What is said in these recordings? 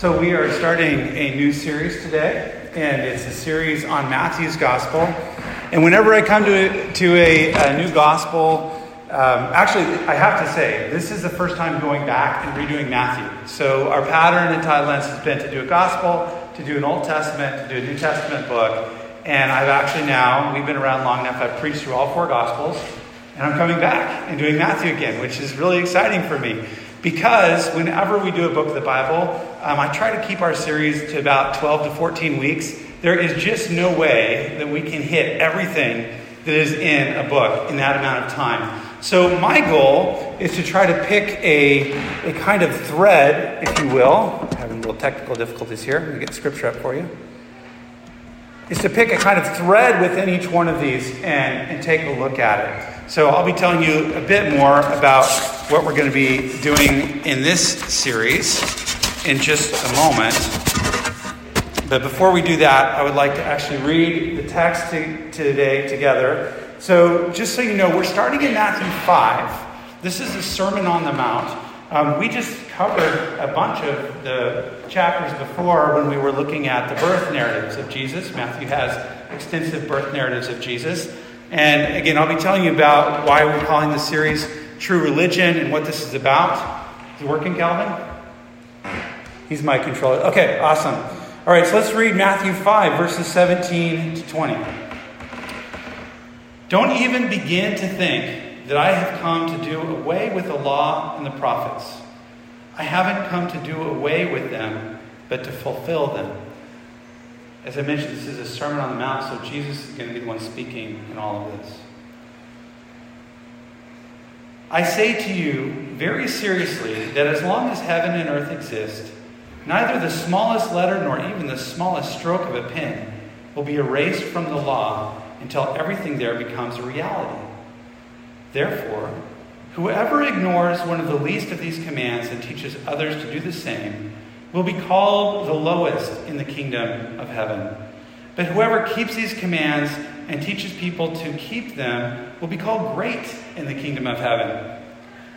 So, we are starting a new series today, and it's a series on Matthew's Gospel. And whenever I come to to a, a new Gospel, um, actually, I have to say, this is the first time going back and redoing Matthew. So, our pattern in Tidelands has been to do a Gospel, to do an Old Testament, to do a New Testament book. And I've actually now, we've been around long enough, I've preached through all four Gospels. And I'm coming back and doing Matthew again, which is really exciting for me. Because whenever we do a book of the Bible, um, I try to keep our series to about 12 to 14 weeks. There is just no way that we can hit everything that is in a book in that amount of time. So, my goal is to try to pick a, a kind of thread, if you will. I'm having a little technical difficulties here. Let me get scripture up for you. Is to pick a kind of thread within each one of these and, and take a look at it. So, I'll be telling you a bit more about what we're going to be doing in this series in just a moment. But before we do that, I would like to actually read the text to, today together. So, just so you know, we're starting in Matthew 5. This is the Sermon on the Mount. Um, we just covered a bunch of the chapters before when we were looking at the birth narratives of Jesus. Matthew has extensive birth narratives of Jesus. And again, I'll be telling you about why we're calling this series True Religion and what this is about. Is it working, Calvin? He's my controller. Okay, awesome. All right, so let's read Matthew 5, verses 17 to 20. Don't even begin to think that I have come to do away with the law and the prophets. I haven't come to do away with them, but to fulfill them. As I mentioned, this is a Sermon on the Mount, so Jesus is going to be the one speaking in all of this. I say to you very seriously that as long as heaven and earth exist, neither the smallest letter nor even the smallest stroke of a pen will be erased from the law until everything there becomes a reality. Therefore, whoever ignores one of the least of these commands and teaches others to do the same will be called the lowest in the kingdom of heaven. But whoever keeps these commands and teaches people to keep them will be called great in the kingdom of heaven.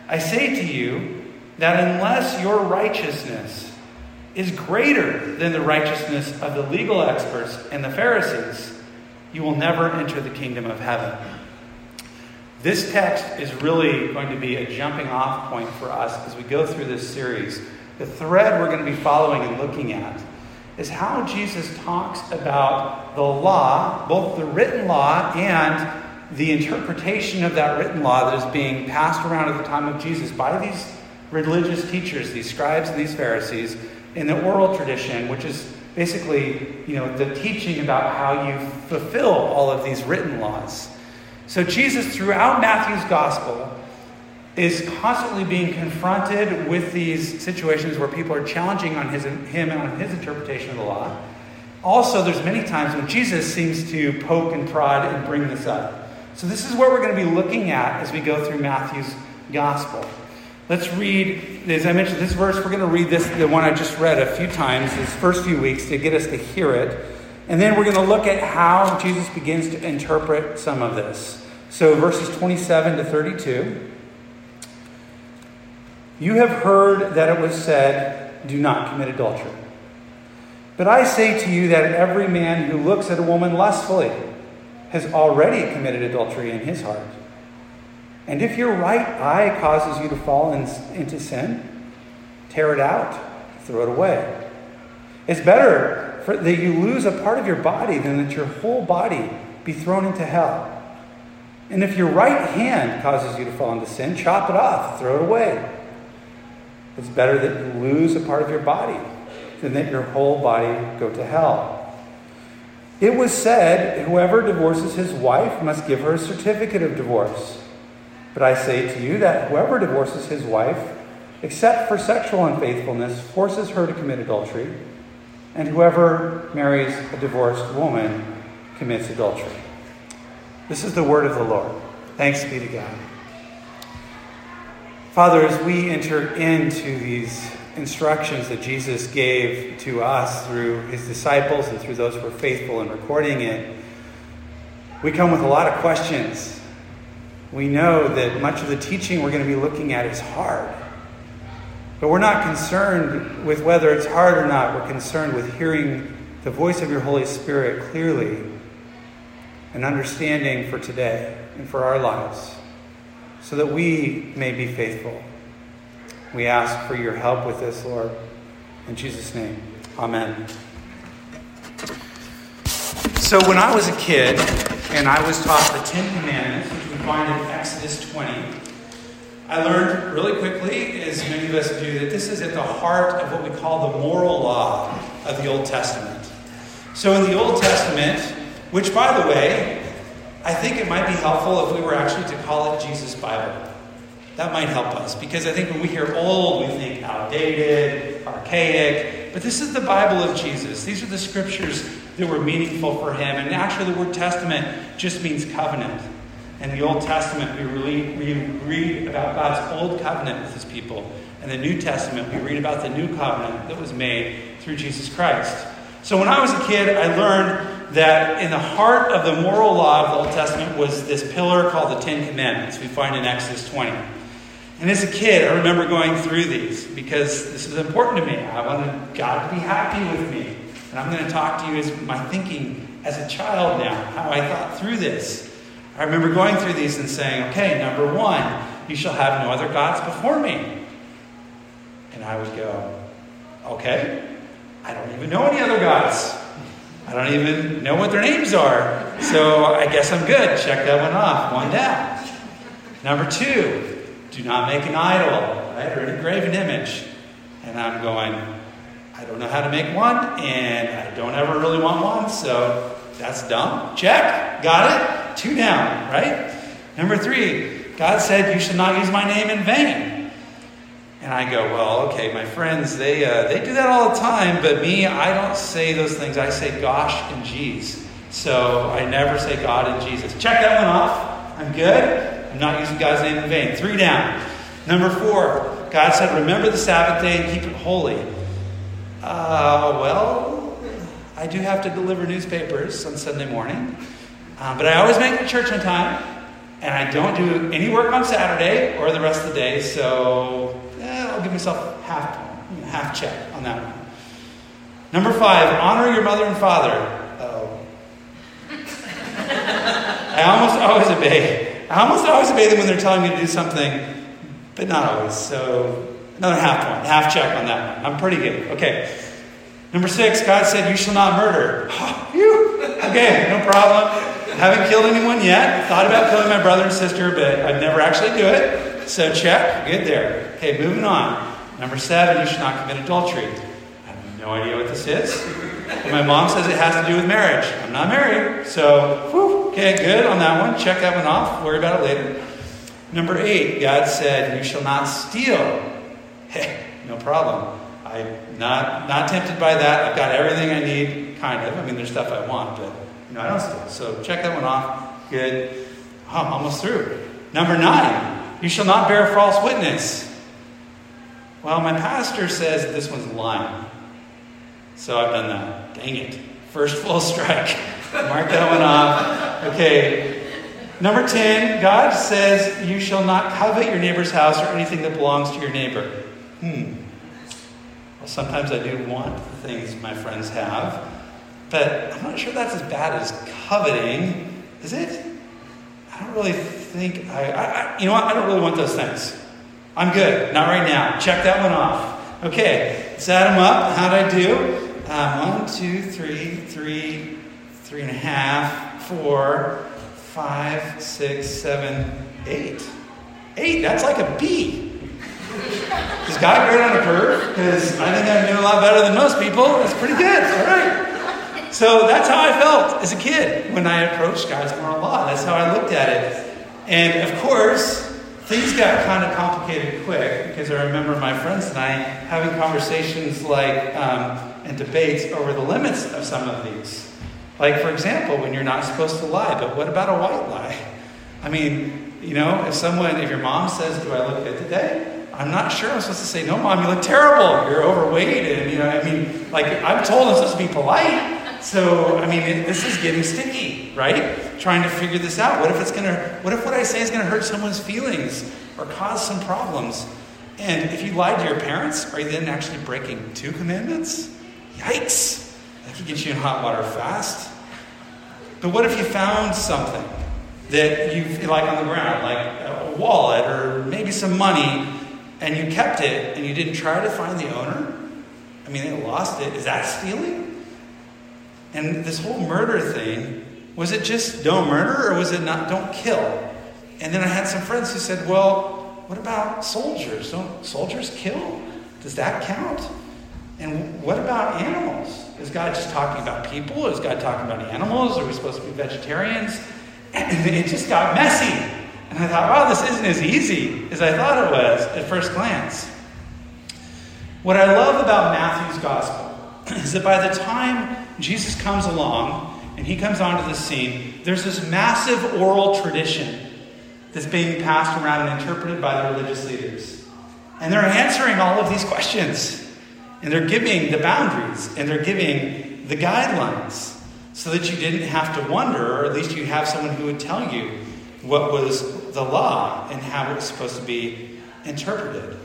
I say to you that unless your righteousness is greater than the righteousness of the legal experts and the Pharisees, you will never enter the kingdom of heaven. This text is really going to be a jumping off point for us as we go through this series. The thread we're going to be following and looking at is how Jesus talks about the law, both the written law and the interpretation of that written law that is being passed around at the time of Jesus by these religious teachers, these scribes and these Pharisees, in the oral tradition, which is basically, you know, the teaching about how you fulfill all of these written laws. So Jesus, throughout Matthew's gospel, is constantly being confronted with these situations where people are challenging on his, him and on his interpretation of the law. Also, there's many times when Jesus seems to poke and prod and bring this up. So this is what we're going to be looking at as we go through Matthew's gospel. Let's read, as I mentioned, this verse, we're going to read this, the one I just read a few times, these first few weeks, to get us to hear it. And then we're going to look at how Jesus begins to interpret some of this. So, verses 27 to 32. You have heard that it was said, Do not commit adultery. But I say to you that every man who looks at a woman lustfully has already committed adultery in his heart. And if your right eye causes you to fall in, into sin, tear it out, throw it away. It's better for, that you lose a part of your body than that your whole body be thrown into hell. And if your right hand causes you to fall into sin, chop it off, throw it away. It's better that you lose a part of your body than that your whole body go to hell. It was said, whoever divorces his wife must give her a certificate of divorce. But I say to you that whoever divorces his wife, except for sexual unfaithfulness, forces her to commit adultery, and whoever marries a divorced woman commits adultery. This is the word of the Lord. Thanks be to God. Father, as we enter into these instructions that Jesus gave to us through his disciples and through those who were faithful in recording it, we come with a lot of questions. We know that much of the teaching we're going to be looking at is hard. But we're not concerned with whether it's hard or not. We're concerned with hearing the voice of your Holy Spirit clearly and understanding for today and for our lives so that we may be faithful. We ask for your help with this, Lord. In Jesus' name, amen. So, when I was a kid and I was taught the Ten Commandments, which we find in Exodus 20, I learned really quickly, as many of us do, that this is at the heart of what we call the moral law of the Old Testament. So, in the Old Testament, which, by the way, I think it might be helpful if we were actually to call it Jesus' Bible. That might help us because I think when we hear old, we think outdated, archaic. But this is the Bible of Jesus. These are the scriptures that were meaningful for him. And actually, the word testament just means covenant. In the Old Testament, we, really, we read about God's old covenant with his people. In the New Testament, we read about the new covenant that was made through Jesus Christ. So when I was a kid, I learned that in the heart of the moral law of the Old Testament was this pillar called the Ten Commandments we find in Exodus 20. And as a kid, I remember going through these because this is important to me. I wanted God to be happy with me. And I'm going to talk to you as my thinking as a child now, how I thought through this. I remember going through these and saying, okay, number one, you shall have no other gods before me. And I would go, okay, I don't even know any other gods. I don't even know what their names are. So I guess I'm good. Check that one off. One down. Number two, do not make an idol, right? Or an engraven image. And I'm going, I don't know how to make one, and I don't ever really want one, so that's dumb. Check. Got it. Two down, right? Number three, God said, You should not use my name in vain. And I go, well, okay, my friends, they, uh, they do that all the time, but me, I don't say those things. I say gosh and geez. So I never say God and Jesus. Check that one off. I'm good. I'm not using God's name in vain. Three down. Number four, God said, remember the Sabbath day and keep it holy. Uh, well, I do have to deliver newspapers on Sunday morning, uh, but I always make it to church on time, and I don't do any work on Saturday or the rest of the day, so give myself half half check on that one. Number five, honor your mother and father. Oh. I almost always obey. I almost always obey them when they're telling me to do something, but not always. So another half point, half check on that one. I'm pretty good. Okay. Number six, God said, You shall not murder. Okay, no problem. Haven't killed anyone yet. Thought about killing my brother and sister, but I'd never actually do it. So check, good there. Okay, moving on. Number seven, you should not commit adultery. I have no idea what this is. my mom says it has to do with marriage. I'm not married. So, whew, okay, good on that one. Check that one off. Worry about it later. Number eight, God said, You shall not steal. Hey, no problem. I'm not, not tempted by that. I've got everything I need, kind of. I mean, there's stuff I want, but you know, I don't steal. So check that one off. Good. Oh, I'm almost through. Number nine, you shall not bear false witness. Well, my pastor says this one's lying. So I've done that. Dang it. First full strike. Mark that one off. Okay. Number 10, God says you shall not covet your neighbor's house or anything that belongs to your neighbor. Hmm. Well, sometimes I do want the things my friends have, but I'm not sure that's as bad as coveting, is it? I don't really think, I, I, you know what? I don't really want those things. I'm good. Not right now. Check that one off. Okay, let's add them up. How'd I do? Um, one, two, three, three, three and a half, four, five, six, seven, eight. Eight, that's like a B. Is God great on a curve? Because I think I'm doing a lot better than most people. That's pretty good. All right. So that's how I felt as a kid when I approached God's moral law. That's how I looked at it. And of course, things got kind of complicated quick because I remember my friends and I having conversations like um, and debates over the limits of some of these. Like, for example, when you're not supposed to lie, but what about a white lie? I mean, you know, if someone, if your mom says, Do I look good today? I'm not sure I'm supposed to say, No, mom, you look terrible. You're overweight. And, you know, I mean, like, I'm told I'm supposed to be polite. So, I mean, it, this is getting sticky, right? Trying to figure this out. What if it's going to, what if what I say is going to hurt someone's feelings or cause some problems? And if you lied to your parents, are you then actually breaking two commandments? Yikes! That could get you in hot water fast. But what if you found something that you like on the ground, like a wallet or maybe some money, and you kept it and you didn't try to find the owner? I mean, they lost it. Is that stealing? And this whole murder thing, was it just don't murder or was it not don't kill? And then I had some friends who said, well, what about soldiers? Don't soldiers kill? Does that count? And what about animals? Is God just talking about people? Is God talking about animals? Are we supposed to be vegetarians? And it just got messy. And I thought, wow, this isn't as easy as I thought it was at first glance. What I love about Matthew's gospel is that by the time Jesus comes along and he comes onto the scene, there's this massive oral tradition that's being passed around and interpreted by the religious leaders. And they're answering all of these questions. And they're giving the boundaries and they're giving the guidelines so that you didn't have to wonder, or at least you have someone who would tell you what was the law and how it was supposed to be interpreted.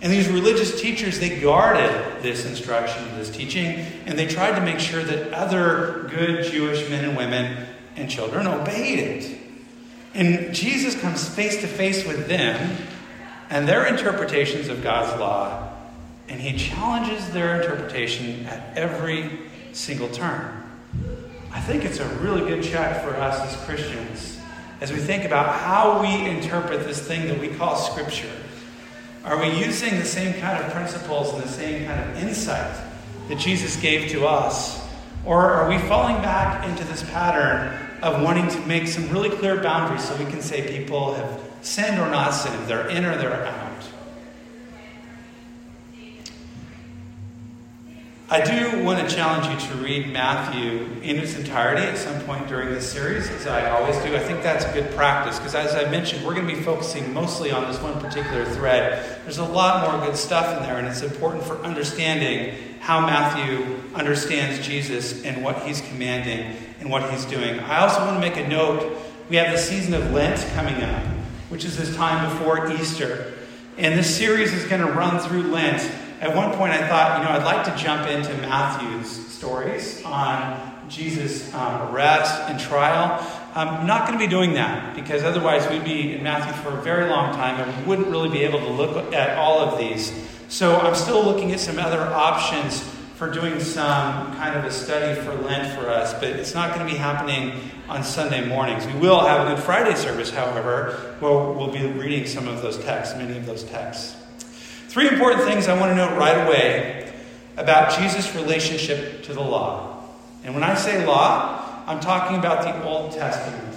And these religious teachers, they guarded this instruction, this teaching, and they tried to make sure that other good Jewish men and women and children obeyed it. And Jesus comes face to face with them and their interpretations of God's law, and he challenges their interpretation at every single turn. I think it's a really good check for us as Christians as we think about how we interpret this thing that we call Scripture. Are we using the same kind of principles and the same kind of insight that Jesus gave to us? Or are we falling back into this pattern of wanting to make some really clear boundaries so we can say people have sinned or not sinned, they're in or they're out? I do want to challenge you to read Matthew in its entirety at some point during this series, as I always do. I think that's good practice because, as I mentioned, we're going to be focusing mostly on this one particular thread. There's a lot more good stuff in there, and it's important for understanding how Matthew understands Jesus and what he's commanding and what he's doing. I also want to make a note we have the season of Lent coming up, which is this time before Easter. And this series is going to run through Lent at one point I thought, you know, I'd like to jump into Matthew's stories on Jesus' um, arrest and trial. I'm not going to be doing that because otherwise we'd be in Matthew for a very long time and we wouldn't really be able to look at all of these. So I'm still looking at some other options for doing some kind of a study for Lent for us, but it's not going to be happening on Sunday mornings. We will have a Good Friday service, however, where we'll be reading some of those texts, many of those texts. Three important things I want to note right away about Jesus' relationship to the law. And when I say law, I'm talking about the Old Testament.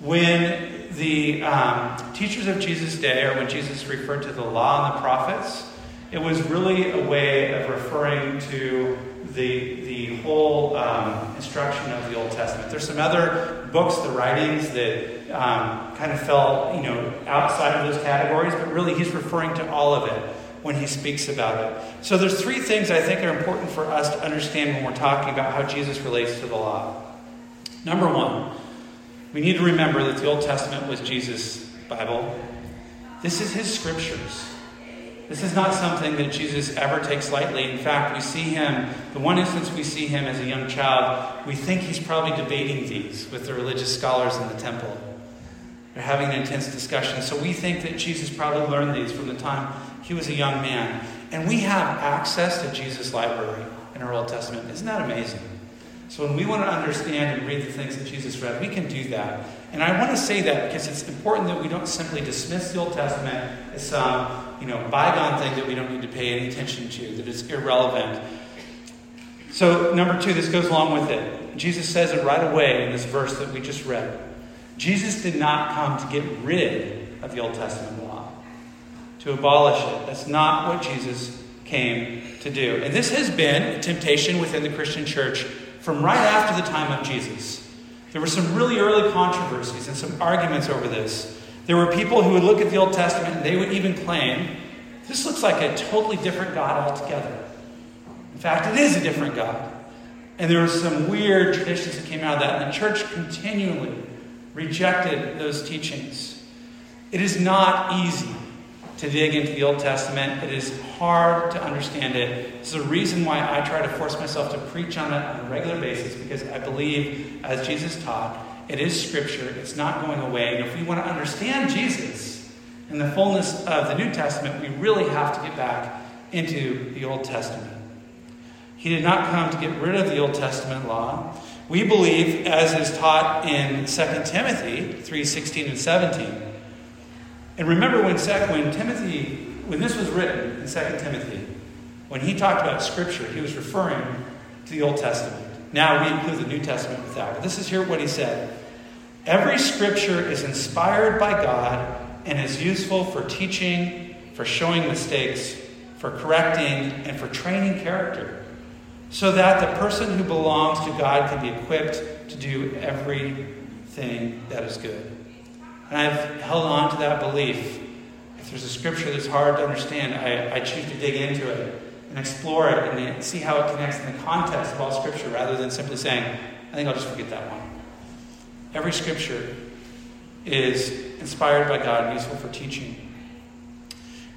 When the um, teachers of Jesus' day, or when Jesus referred to the law and the prophets, it was really a way of referring to the, the whole um, instruction of the Old Testament. There's some other books, the writings that um, kind of fell, you know, outside of those categories, but really he's referring to all of it when he speaks about it. So there's three things I think are important for us to understand when we're talking about how Jesus relates to the law. Number one, we need to remember that the Old Testament was Jesus' Bible. This is his scriptures. This is not something that Jesus ever takes lightly. In fact, we see him, the one instance we see him as a young child, we think he's probably debating these with the religious scholars in the temple. They're having an intense discussion. So we think that Jesus probably learned these from the time he was a young man. And we have access to Jesus' library in our Old Testament. Isn't that amazing? So when we want to understand and read the things that Jesus read, we can do that. And I want to say that because it's important that we don't simply dismiss the Old Testament as some you know, bygone thing that we don't need to pay any attention to, that is irrelevant. So, number two, this goes along with it. Jesus says it right away in this verse that we just read. Jesus did not come to get rid of the Old Testament law, to abolish it. That's not what Jesus came to do. And this has been a temptation within the Christian church from right after the time of Jesus. There were some really early controversies and some arguments over this. There were people who would look at the Old Testament and they would even claim this looks like a totally different God altogether. In fact, it is a different God. And there were some weird traditions that came out of that, and the church continually rejected those teachings. It is not easy to dig into the Old Testament. It is hard to understand it. It's the reason why I try to force myself to preach on it on a regular basis because I believe, as Jesus taught, it is Scripture. It's not going away. And if we want to understand Jesus and the fullness of the New Testament, we really have to get back into the Old Testament. He did not come to get rid of the Old Testament law. We believe, as is taught in 2 Timothy 3:16 and 17. And remember when, when Timothy, when this was written in 2 Timothy, when he talked about Scripture, he was referring to the Old Testament. Now we include the New Testament with that. But this is here what he said. Every Scripture is inspired by God and is useful for teaching, for showing mistakes, for correcting, and for training character so that the person who belongs to God can be equipped to do everything that is good. And I've held on to that belief. If there's a scripture that's hard to understand, I, I choose to dig into it and explore it and see how it connects in the context of all scripture rather than simply saying, I think I'll just forget that one. Every scripture is inspired by God and useful for teaching.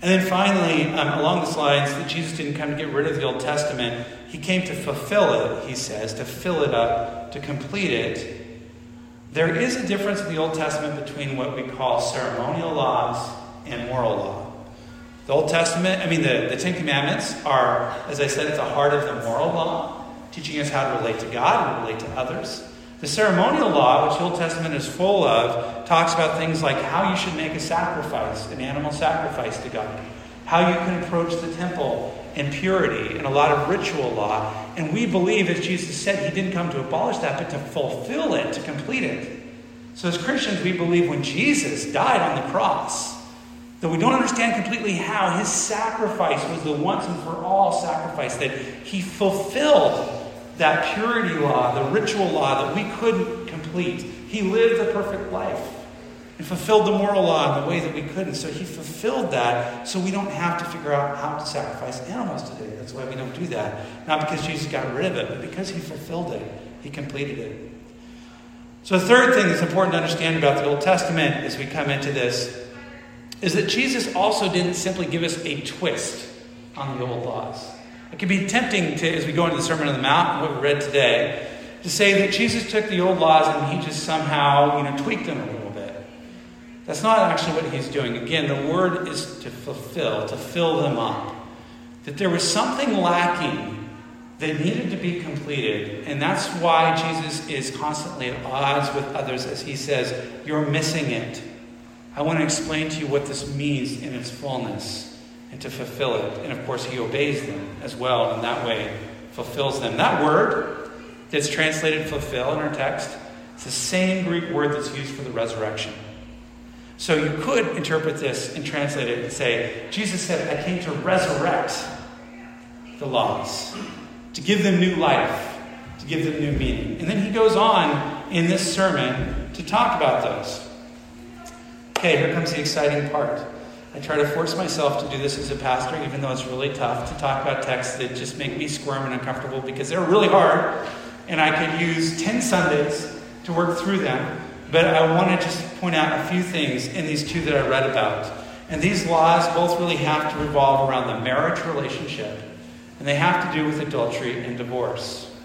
And then finally, um, along the lines, that Jesus didn't come to get rid of the Old Testament. He came to fulfill it, he says, to fill it up, to complete it. There is a difference in the Old Testament between what we call ceremonial laws and moral law. The Old Testament, I mean, the, the Ten Commandments are, as I said, at the heart of the moral law, teaching us how to relate to God and relate to others. The ceremonial law, which the Old Testament is full of, talks about things like how you should make a sacrifice, an animal sacrifice to God, how you can approach the temple in purity, and a lot of ritual law. And we believe, as Jesus said, he didn't come to abolish that, but to fulfill it, to complete it. So, as Christians, we believe when Jesus died on the cross, though we don't understand completely how, his sacrifice was the once and for all sacrifice, that he fulfilled that purity law, the ritual law that we couldn't complete. He lived a perfect life and fulfilled the moral law in the way that we couldn't. So he fulfilled that so we don't have to figure out how to sacrifice animals today. That's why we don't do that. Not because Jesus got rid of it, but because he fulfilled it, he completed it. So, the third thing that's important to understand about the Old Testament as we come into this is that Jesus also didn't simply give us a twist on the old laws. It can be tempting to, as we go into the Sermon on the Mount what we read today, to say that Jesus took the old laws and he just somehow, you know, tweaked them a little. That's not actually what he's doing. Again, the word is to fulfill, to fill them up. That there was something lacking that needed to be completed, and that's why Jesus is constantly at odds with others as he says, You're missing it. I want to explain to you what this means in its fullness and to fulfill it. And of course, he obeys them as well, and that way fulfills them. That word that's translated fulfill in our text, it's the same Greek word that's used for the resurrection. So you could interpret this and translate it and say, Jesus said, I came to resurrect the laws, to give them new life, to give them new meaning. And then he goes on in this sermon to talk about those. Okay, here comes the exciting part. I try to force myself to do this as a pastor, even though it's really tough to talk about texts that just make me squirm and uncomfortable because they're really hard, and I could use 10 Sundays to work through them. But I want to just point out a few things in these two that I read about. And these laws both really have to revolve around the marriage relationship, and they have to do with adultery and divorce.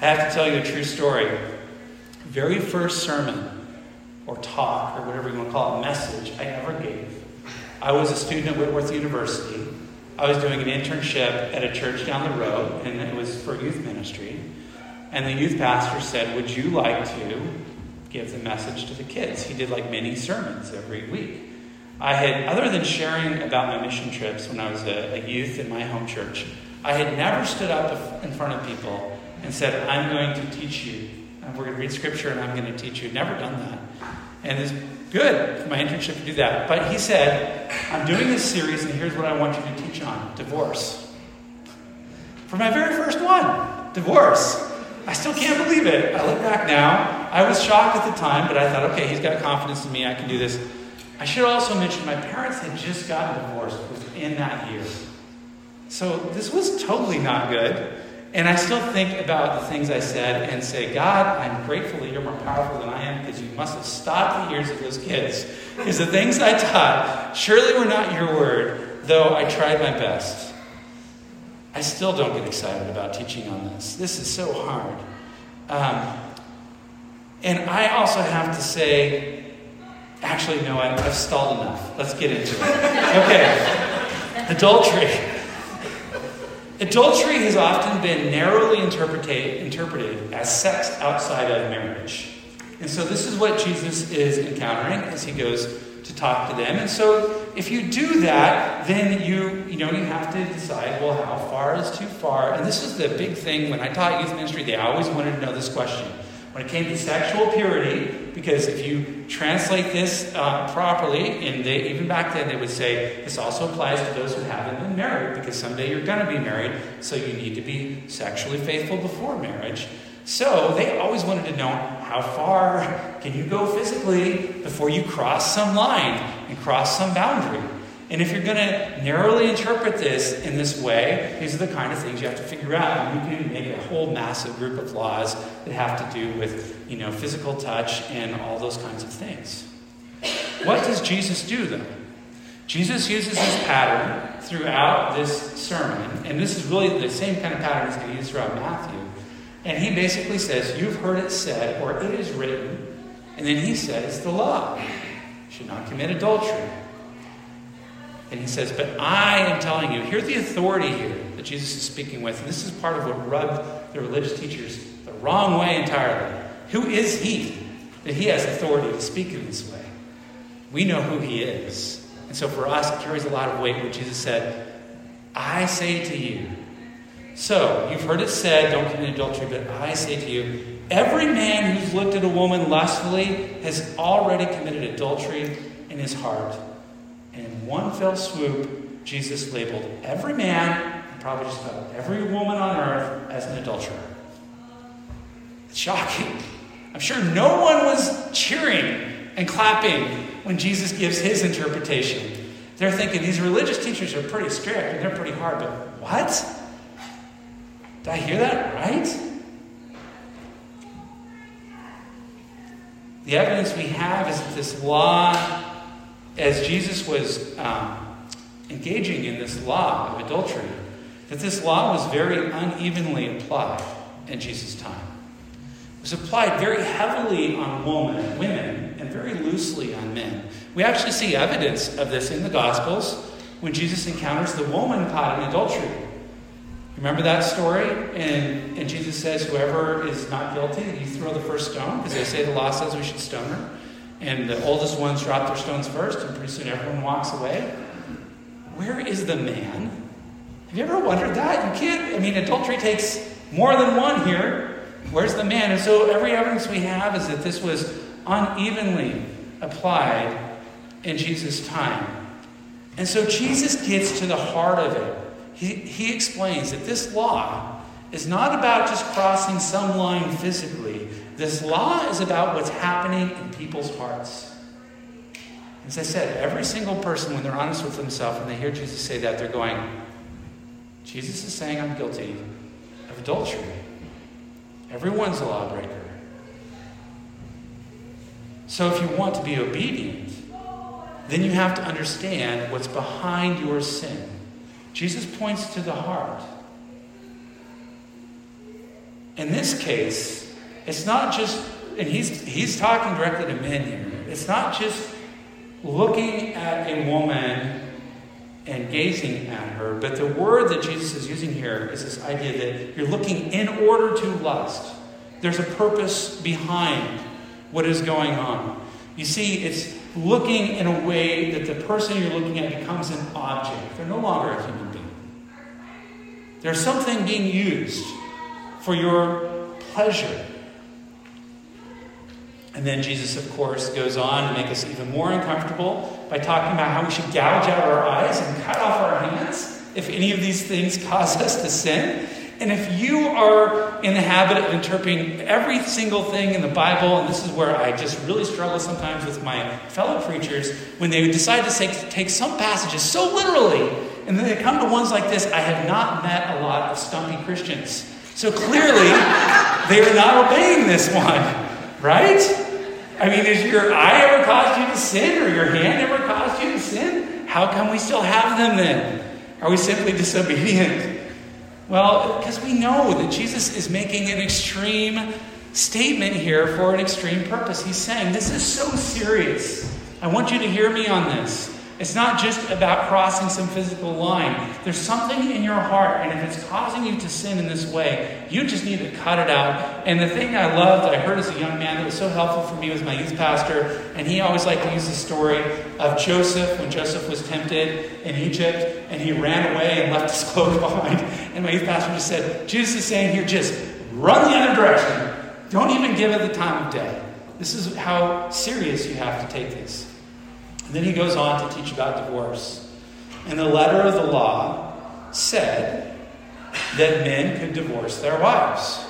I have to tell you a true story. Very first sermon, or talk, or whatever you want to call it, message I ever gave I was a student at Whitworth University. I was doing an internship at a church down the road, and it was for youth ministry. And the youth pastor said, Would you like to give the message to the kids? He did like mini sermons every week. I had, other than sharing about my mission trips when I was a, a youth in my home church, I had never stood up in front of people and said, I'm going to teach you. We're going to read scripture and I'm going to teach you. Never done that. And it's good for my internship to do that. But he said, I'm doing this series, and here's what I want you to teach on divorce. For my very first one, divorce. I still can't believe it. I look back now. I was shocked at the time, but I thought, okay, he's got confidence in me. I can do this. I should also mention my parents had just gotten divorced within that year. So this was totally not good. And I still think about the things I said and say, God, I'm grateful that you're more powerful than I am because you must have stopped the ears of those kids. Because the things I taught surely were not your word, though I tried my best. I still don't get excited about teaching on this. This is so hard. Um, and I also have to say, actually, no, I, I've stalled enough. Let's get into it. Okay. Adultery. Adultery has often been narrowly interpreted as sex outside of marriage. And so this is what Jesus is encountering as he goes to talk to them. And so if you do that, then you you know you have to decide, well, how far is too far? And this is the big thing when I taught youth ministry, they always wanted to know this question when it came to sexual purity, because if you translate this uh, properly, and they, even back then they would say this also applies to those who haven't been married, because someday you're going to be married, so you need to be sexually faithful before marriage. So they always wanted to know how far can you go physically before you cross some line and cross some boundary. And if you're going to narrowly interpret this in this way, these are the kind of things you have to figure out. And you can make a whole massive group of laws that have to do with, you know, physical touch and all those kinds of things. What does Jesus do, though? Jesus uses this pattern throughout this sermon, and this is really the same kind of pattern he's going to use throughout Matthew. And he basically says, You've heard it said, or it is written. And then he says, The law. Should not commit adultery. And he says, But I am telling you, here's the authority here that Jesus is speaking with. And this is part of what rubbed the religious teachers the wrong way entirely. Who is he that he has authority to speak in this way? We know who he is. And so for us, it carries a lot of weight when Jesus said, I say to you. So, you've heard it said, don't commit adultery, but I say to you, every man who's looked at a woman lustfully has already committed adultery in his heart. And in one fell swoop, Jesus labeled every man, and probably just about every woman on earth, as an adulterer. It's shocking. I'm sure no one was cheering and clapping when Jesus gives his interpretation. They're thinking these religious teachers are pretty strict and they're pretty hard, but what? Did I hear that right? The evidence we have is that this law as Jesus was um, engaging in this law of adultery, that this law was very unevenly applied in Jesus' time. It was applied very heavily on women, women and very loosely on men. We actually see evidence of this in the Gospels when Jesus encounters the woman caught in adultery. Remember that story? And, and Jesus says, Whoever is not guilty, you throw the first stone, because they say the law says we should stone her. And the oldest ones drop their stones first, and pretty soon everyone walks away. Where is the man? Have you ever wondered that? You can't, I mean, adultery takes more than one here. Where's the man? And so every evidence we have is that this was unevenly applied in Jesus' time. And so Jesus gets to the heart of it. He, he explains that this law is not about just crossing some line physically, this law is about what's happening in people's hearts. As I said, every single person, when they're honest with themselves and they hear Jesus say that, they're going, Jesus is saying I'm guilty of adultery. Everyone's a lawbreaker. So if you want to be obedient, then you have to understand what's behind your sin. Jesus points to the heart. In this case, it's not just, and he's, he's talking directly to men here, it's not just looking at a woman and gazing at her, but the word that Jesus is using here is this idea that you're looking in order to lust. There's a purpose behind what is going on. You see, it's looking in a way that the person you're looking at becomes an object. They're no longer a human being. There's something being used for your pleasure. And then Jesus, of course, goes on to make us even more uncomfortable by talking about how we should gouge out our eyes and cut off our hands if any of these things cause us to sin. And if you are in the habit of interpreting every single thing in the Bible, and this is where I just really struggle sometimes with my fellow preachers, when they decide to take, take some passages so literally, and then they come to ones like this, I have not met a lot of stumpy Christians So clearly, they are not obeying this one, right? I mean, has your eye ever caused you to sin or your hand ever caused you to sin? How come we still have them then? Are we simply disobedient? Well, because we know that Jesus is making an extreme statement here for an extreme purpose. He's saying, This is so serious. I want you to hear me on this. It's not just about crossing some physical line. There's something in your heart, and if it's causing you to sin in this way, you just need to cut it out. And the thing I loved, I heard as a young man that was so helpful for me was my youth pastor, and he always liked to use the story of Joseph when Joseph was tempted in Egypt, and he ran away and left his clothes behind. And my youth pastor just said, Jesus is saying here, just run the other direction. Don't even give it the time of day. This is how serious you have to take this. And then he goes on to teach about divorce. And the letter of the law said that men could divorce their wives.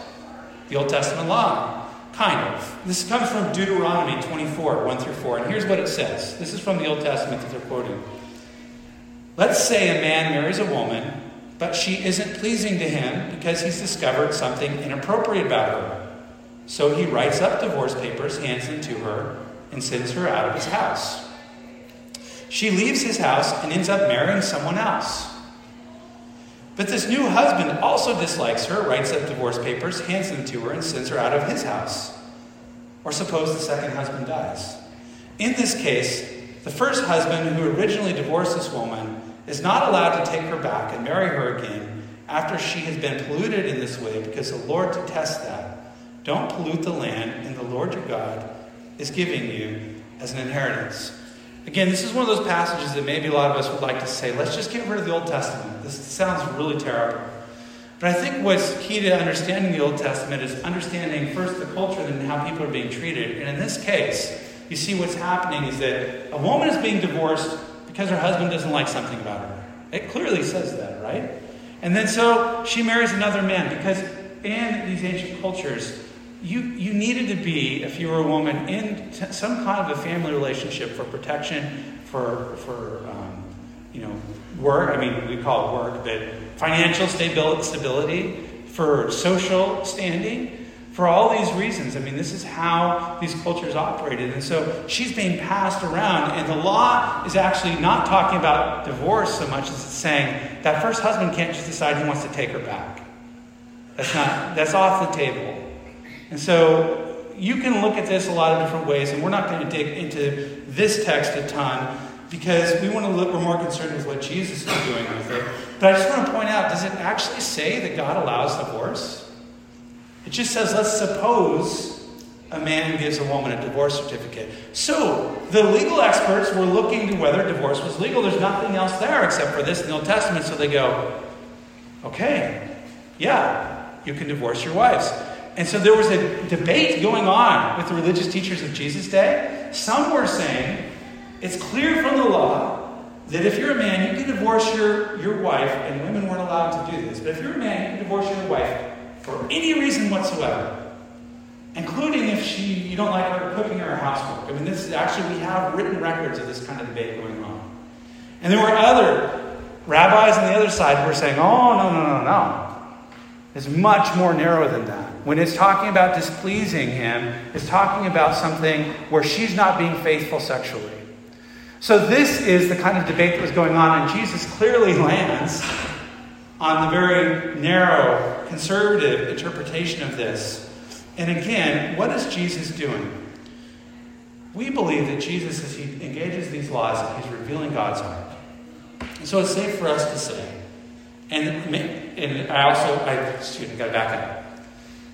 The Old Testament law, kind of. This comes from Deuteronomy 24, 1 through 4. And here's what it says. This is from the Old Testament that they're quoting. Let's say a man marries a woman, but she isn't pleasing to him because he's discovered something inappropriate about her. So he writes up divorce papers, hands them to her, and sends her out of his house. She leaves his house and ends up marrying someone else. But this new husband also dislikes her, writes up divorce papers, hands them to her, and sends her out of his house. Or suppose the second husband dies. In this case, the first husband who originally divorced this woman is not allowed to take her back and marry her again after she has been polluted in this way because the Lord detests that. Don't pollute the land, and the Lord your God is giving you as an inheritance. Again, this is one of those passages that maybe a lot of us would like to say, let's just get rid of the Old Testament. This sounds really terrible. But I think what's key to understanding the Old Testament is understanding first the culture and how people are being treated. And in this case, you see what's happening is that a woman is being divorced because her husband doesn't like something about her. It clearly says that, right? And then so she marries another man because in these ancient cultures, you, you needed to be, if you were a woman, in t- some kind of a family relationship for protection, for, for um, you know, work. I mean, we call it work, but financial stability, for social standing, for all these reasons. I mean, this is how these cultures operated. And so she's being passed around, and the law is actually not talking about divorce so much as it's saying that first husband can't just decide he wants to take her back. That's not, that's off the table. And so you can look at this a lot of different ways, and we're not going to dig into this text a ton because we want to look, we're more concerned with what Jesus is doing with it. But I just want to point out does it actually say that God allows divorce? It just says, let's suppose a man gives a woman a divorce certificate. So the legal experts were looking to whether divorce was legal. There's nothing else there except for this in the Old Testament. So they go, okay, yeah, you can divorce your wives. And so there was a debate going on with the religious teachers of Jesus' day. Some were saying it's clear from the law that if you're a man, you can divorce your, your wife, and women weren't allowed to do this, but if you're a man, you can divorce your wife for any reason whatsoever, including if she you don't like her cooking or her housework. I mean, this is actually we have written records of this kind of debate going on. And there were other rabbis on the other side who were saying, oh, no, no, no, no. It's much more narrow than that. When it's talking about displeasing him, it's talking about something where she's not being faithful sexually. So, this is the kind of debate that was going on, and Jesus clearly lands on the very narrow, conservative interpretation of this. And again, what is Jesus doing? We believe that Jesus, as he engages these laws, he's revealing God's heart. And so it's safe for us to say, and, and I also, I, me, got to back up.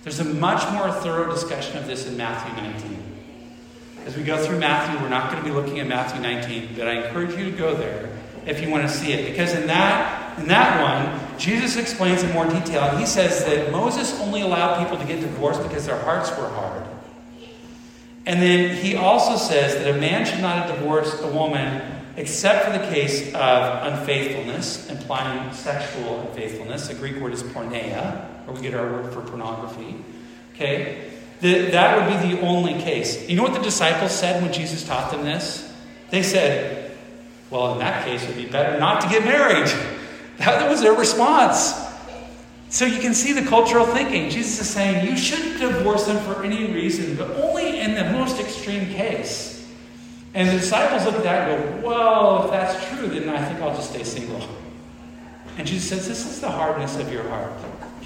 There's a much more thorough discussion of this in Matthew 19. As we go through Matthew, we're not going to be looking at Matthew 19, but I encourage you to go there if you want to see it. Because in that, in that one, Jesus explains in more detail, and he says that Moses only allowed people to get divorced because their hearts were hard. And then he also says that a man should not divorce a woman except for the case of unfaithfulness, implying sexual unfaithfulness. The Greek word is porneia, where we get our word for pornography. Okay? The, that would be the only case. You know what the disciples said when Jesus taught them this? They said, well, in that case, it would be better not to get married. That was their response. So you can see the cultural thinking. Jesus is saying you shouldn't divorce them for any reason, but only in the most extreme case. And the disciples look at that and go, Well, if that's true, then I think I'll just stay single. And Jesus says, This is the hardness of your heart.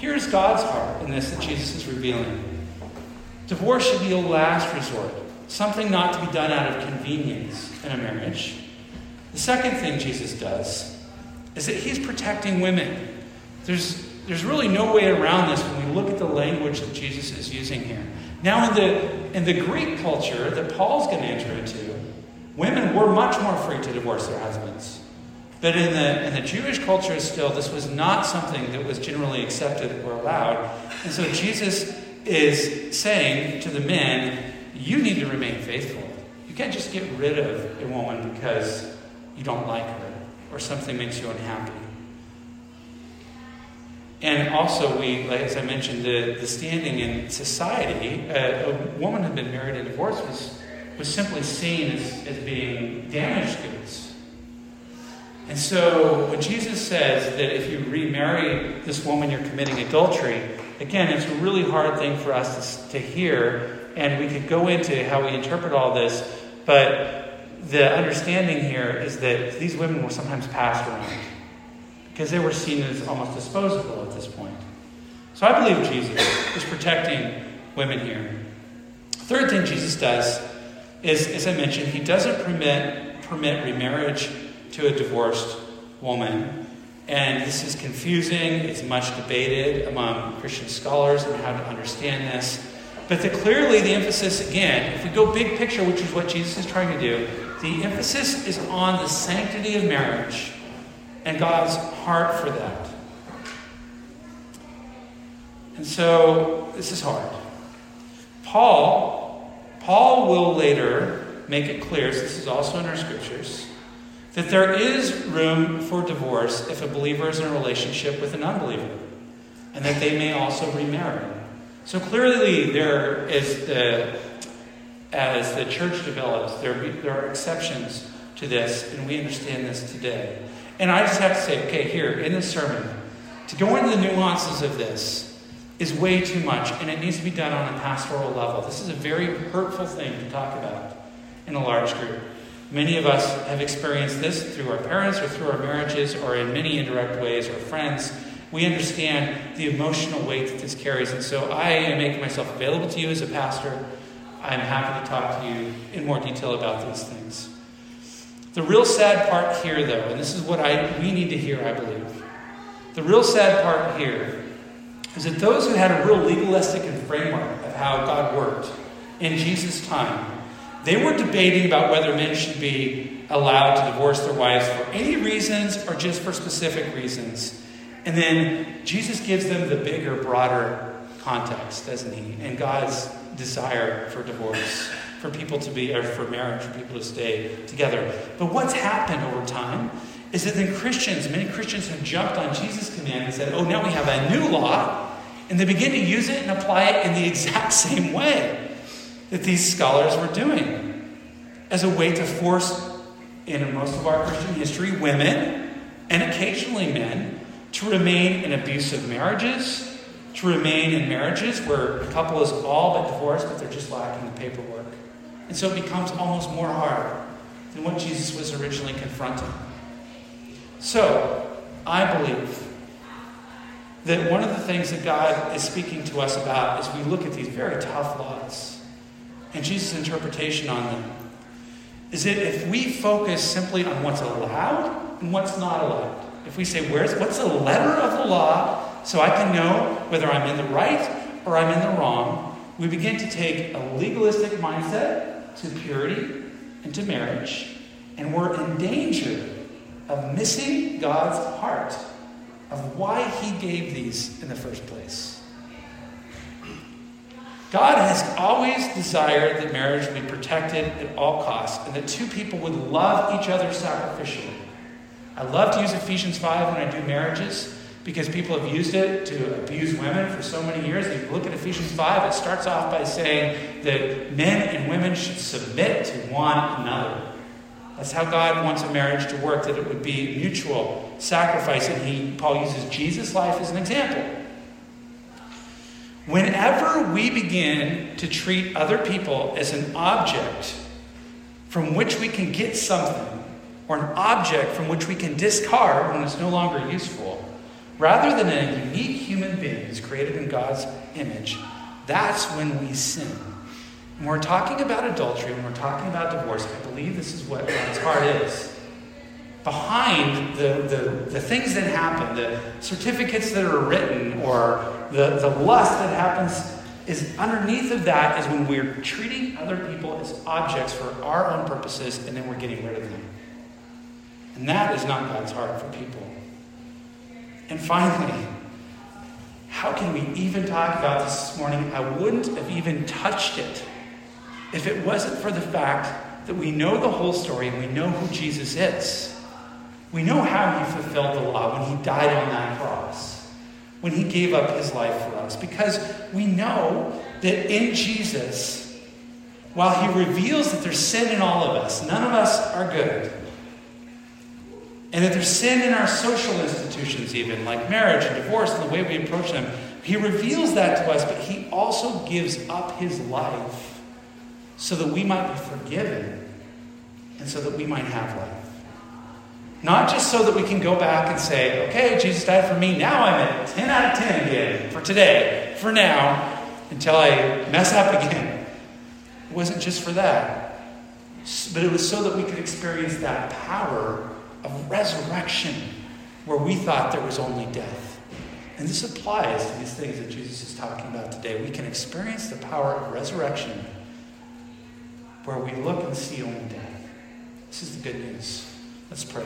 Here's God's heart in this that Jesus is revealing. Divorce should be a last resort, something not to be done out of convenience in a marriage. The second thing Jesus does is that he's protecting women. There's, there's really no way around this when we look at the language that Jesus is using here. Now, in the, in the Greek culture that Paul's going to enter into, women were much more free to divorce their husbands. But in the, in the Jewish culture still, this was not something that was generally accepted or allowed. And so Jesus is saying to the men, you need to remain faithful. You can't just get rid of a woman because you don't like her or something makes you unhappy. And also, we, as I mentioned, the, the standing in society, uh, a woman who had been married and divorced was, was simply seen as, as being damaged goods. And so, when Jesus says that if you remarry this woman, you're committing adultery, again, it's a really hard thing for us to, to hear, and we could go into how we interpret all this, but the understanding here is that these women were sometimes passed around because they were seen as almost disposable at this point. So I believe Jesus is protecting women here. Third thing Jesus does is, as I mentioned, he doesn't permit, permit remarriage to a divorced woman. And this is confusing. It's much debated among Christian scholars on how to understand this. But the, clearly, the emphasis, again, if we go big picture, which is what Jesus is trying to do, the emphasis is on the sanctity of marriage and God's heart for that. And so this is hard. Paul, Paul will later make it clear, so this is also in our scriptures, that there is room for divorce if a believer is in a relationship with an unbeliever, and that they may also remarry. So clearly, there is the, as the church develops, there, be, there are exceptions to this, and we understand this today. And I just have to say, okay, here in this sermon, to go into the nuances of this is way too much, and it needs to be done on a pastoral level. This is a very hurtful thing to talk about in a large group. Many of us have experienced this through our parents or through our marriages or in many indirect ways or friends. We understand the emotional weight that this carries. And so I am making myself available to you as a pastor. I'm happy to talk to you in more detail about these things. The real sad part here, though, and this is what I, we need to hear, I believe. The real sad part here is that those who had a real legalistic framework of how God worked in Jesus' time, they were debating about whether men should be allowed to divorce their wives for any reasons or just for specific reasons. And then Jesus gives them the bigger, broader context, doesn't he? And God's desire for divorce for people to be, or for marriage, for people to stay together. But what's happened over time is that then Christians, many Christians have jumped on Jesus' command and said, oh, now we have a new law, and they begin to use it and apply it in the exact same way that these scholars were doing as a way to force, in most of our Christian history, women and occasionally men to remain in abusive marriages, to remain in marriages where a couple is all but divorced, but they're just lacking the paperwork. And so it becomes almost more hard than what Jesus was originally confronting. So, I believe that one of the things that God is speaking to us about as we look at these very tough laws and Jesus' interpretation on them is that if we focus simply on what's allowed and what's not allowed, if we say, Where's what's the letter of the law so I can know whether I'm in the right or I'm in the wrong, we begin to take a legalistic mindset to purity and to marriage, and we're in danger of missing God's heart of why He gave these in the first place. God has always desired that marriage be protected at all costs and that two people would love each other sacrificially. I love to use Ephesians 5 when I do marriages because people have used it to abuse women for so many years. If you look at Ephesians 5, it starts off by saying that men and women should submit to one another. That's how God wants a marriage to work, that it would be mutual sacrifice. And he, Paul uses Jesus' life as an example. Whenever we begin to treat other people as an object from which we can get something, or an object from which we can discard when it's no longer useful, rather than a unique human being who's created in God's image, that's when we sin. When we're talking about adultery, when we're talking about divorce, I believe this is what God's heart is behind the, the, the things that happen, the certificates that are written, or the, the lust that happens, is underneath of that is when we're treating other people as objects for our own purposes and then we're getting rid of them. And that is not God's heart for people. And finally, how can we even talk about this this morning? I wouldn't have even touched it if it wasn't for the fact that we know the whole story and we know who Jesus is. We know how he fulfilled the law when he died on that cross, when he gave up his life for us, because we know that in Jesus, while he reveals that there's sin in all of us, none of us are good. And that there's sin in our social institutions, even like marriage and divorce and the way we approach them. He reveals that to us, but he also gives up his life so that we might be forgiven and so that we might have life. Not just so that we can go back and say, okay, Jesus died for me. Now I'm at 10 out of 10 again for today, for now, until I mess up again. It wasn't just for that, but it was so that we could experience that power of resurrection where we thought there was only death. And this applies to these things that Jesus is talking about today. We can experience the power of resurrection where we look and see only death. This is the good news. Let's pray.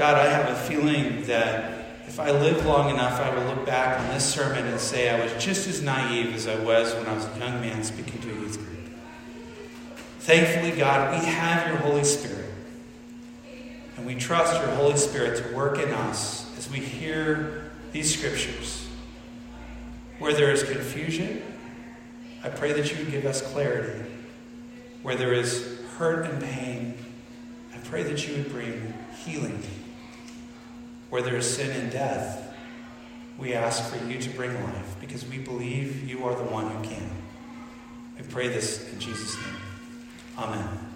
God, I have a feeling that if I live long enough, I will look back on this sermon and say I was just as naive as I was when I was a young man speaking to a youth group. Thankfully, God, we have your Holy Spirit. And we trust your Holy Spirit to work in us as we hear these scriptures. Where there is confusion, I pray that you would give us clarity. Where there is hurt and pain, I pray that you would bring healing where there is sin and death, we ask for you to bring life because we believe you are the one who can. We pray this in Jesus' name. Amen.